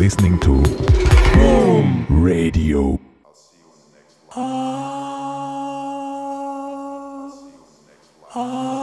listening to Boom Radio. Oh.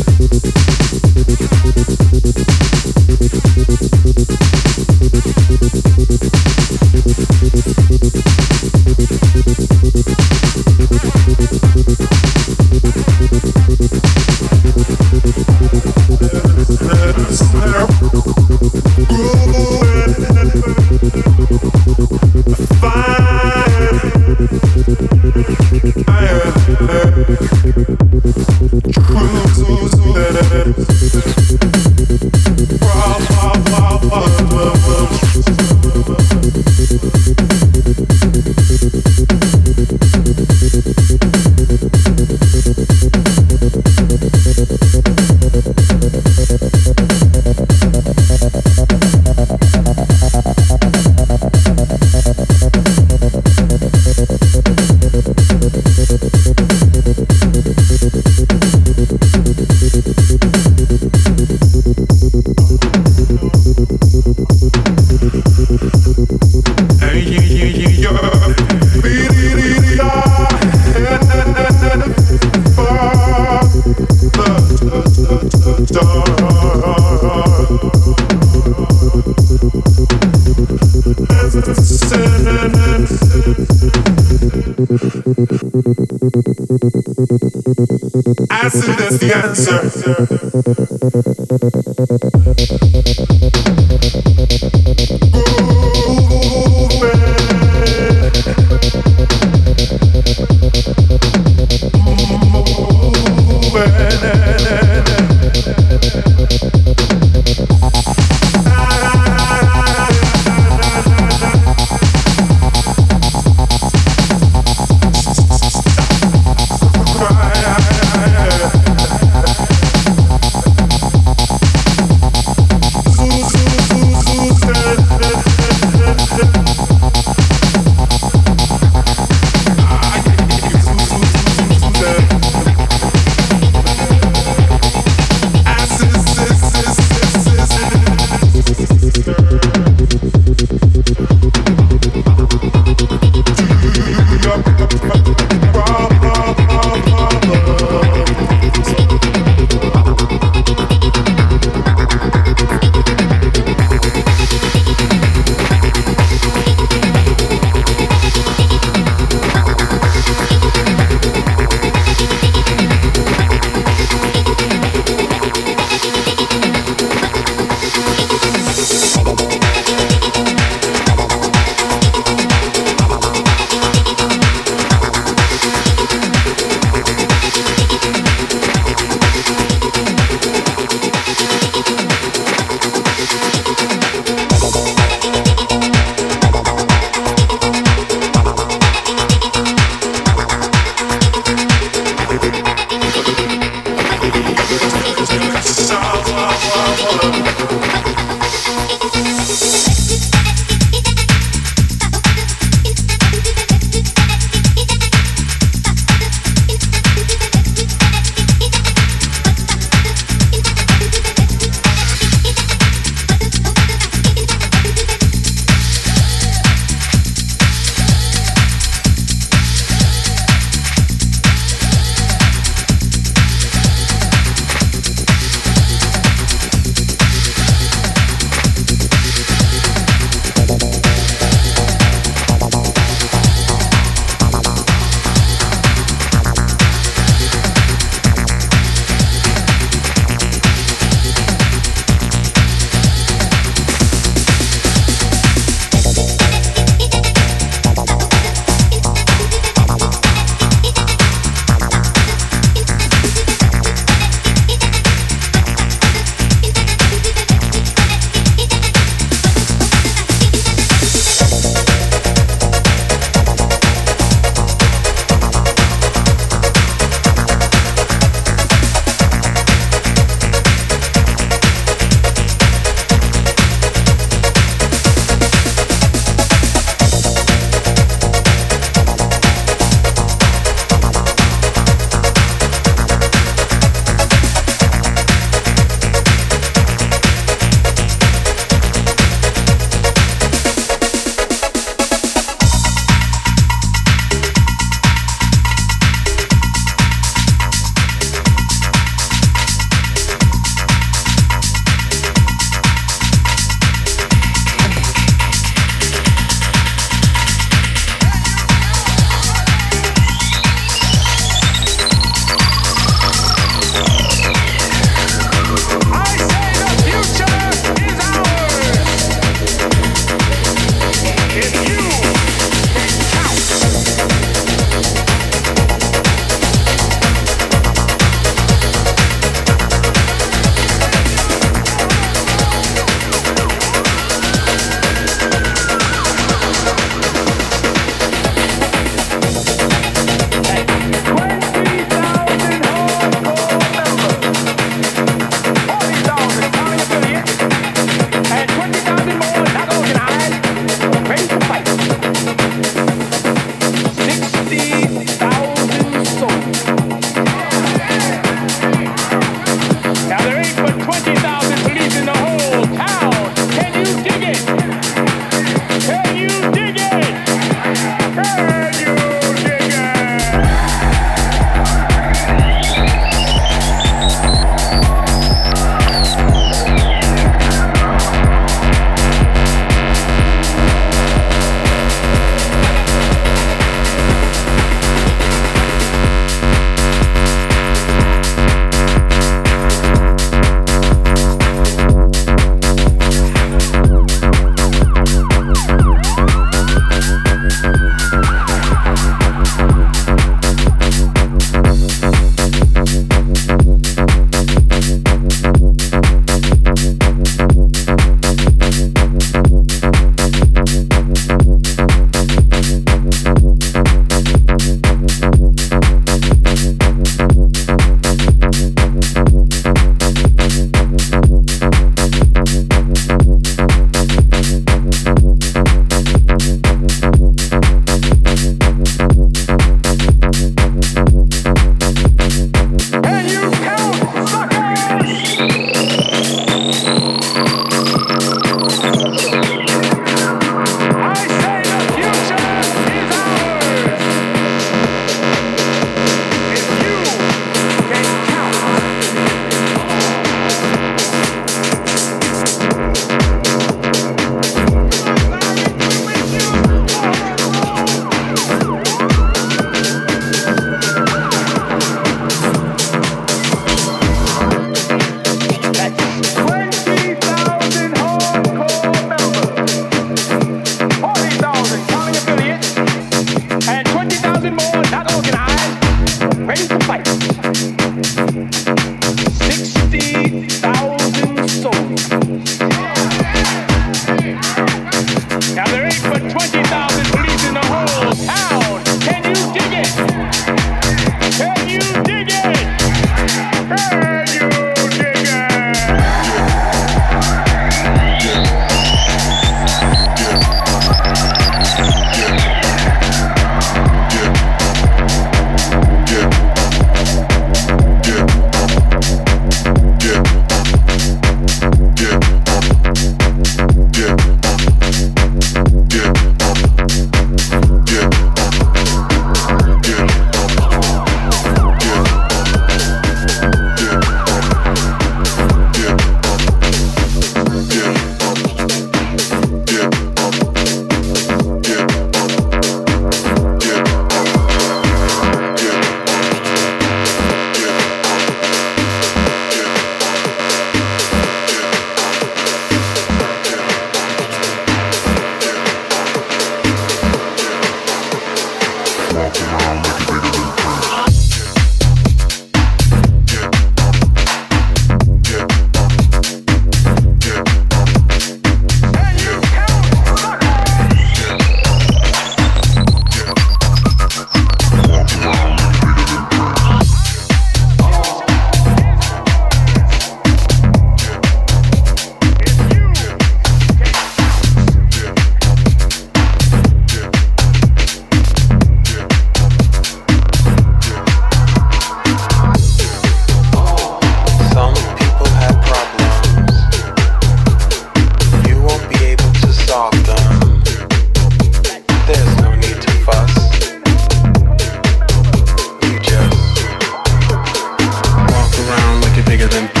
bigger than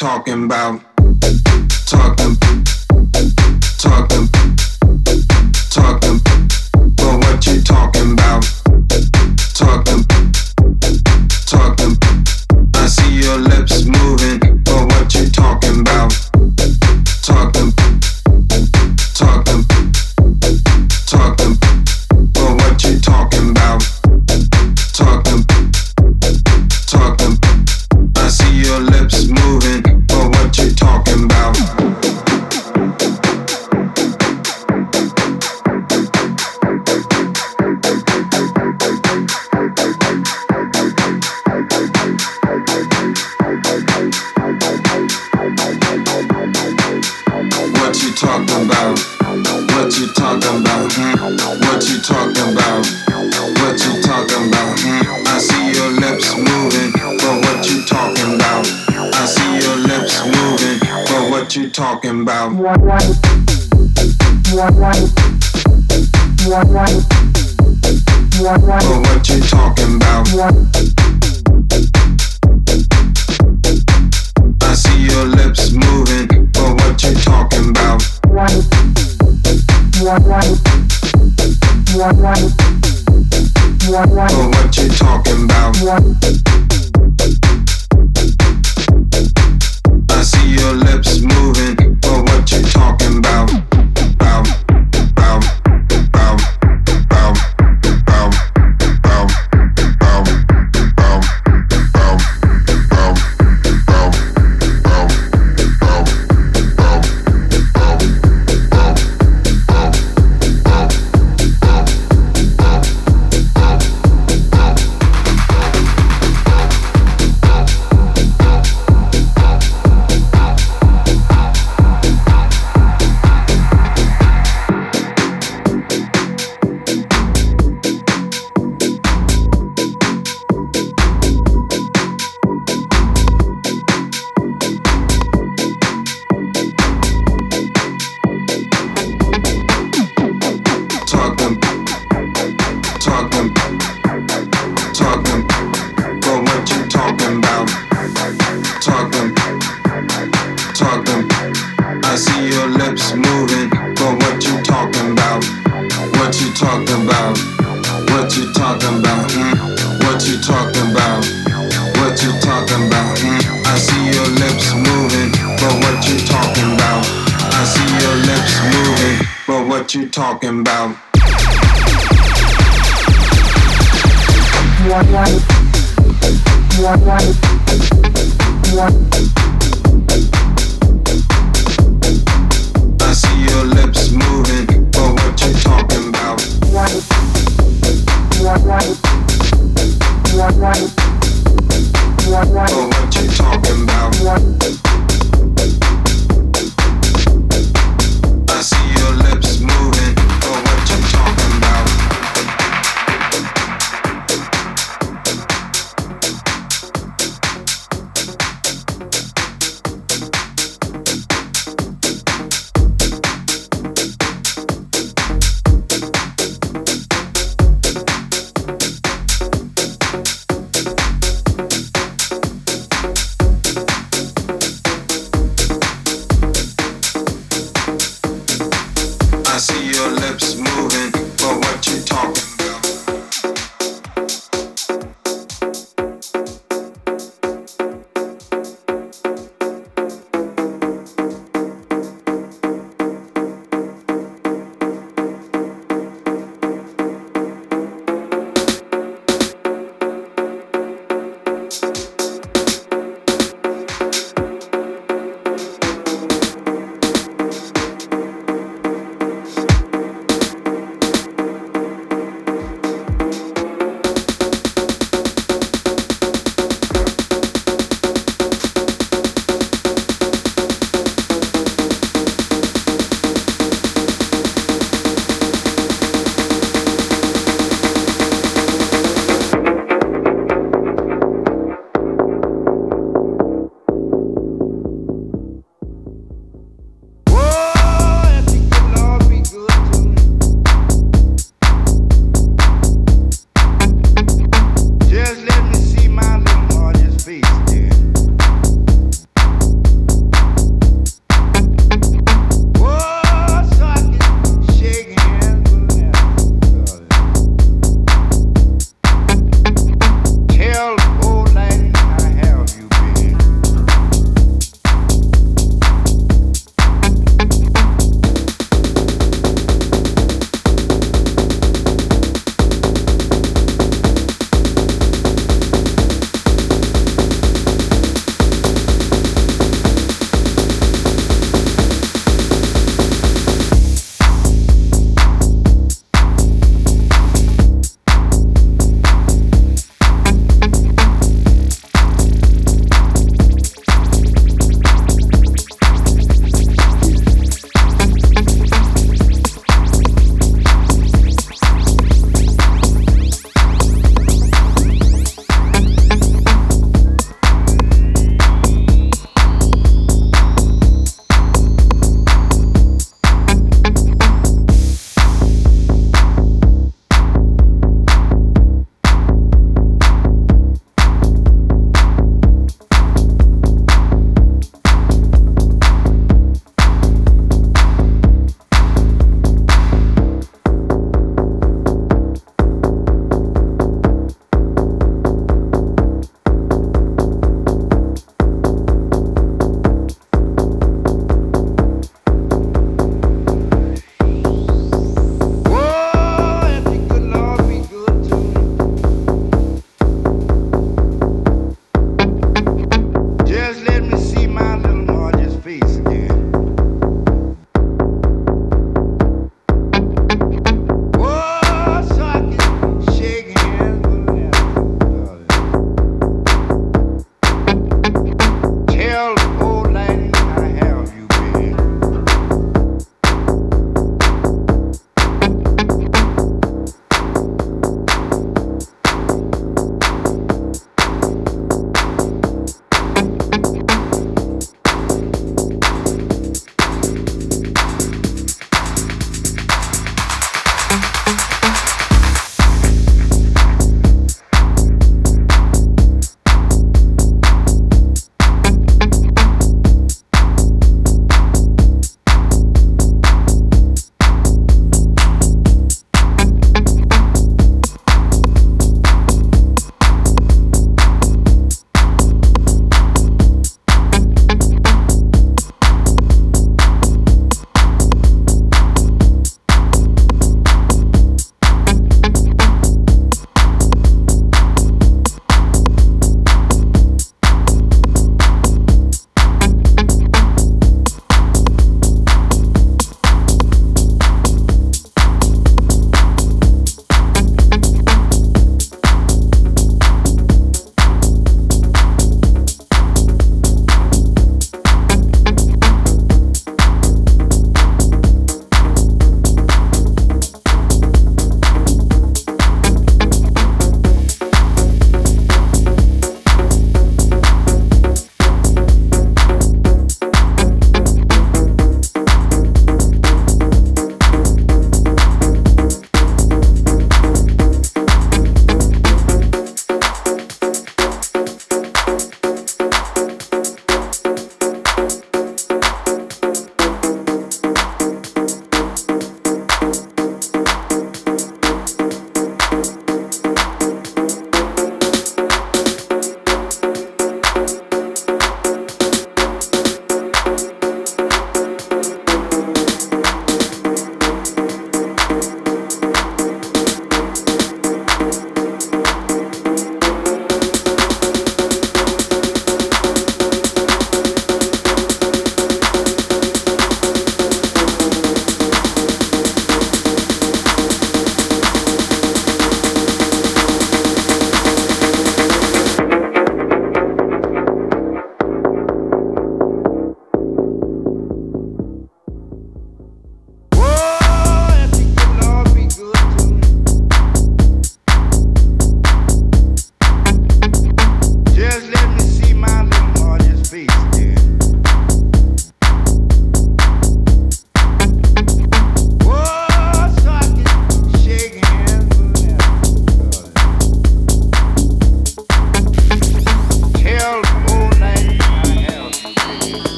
talking about?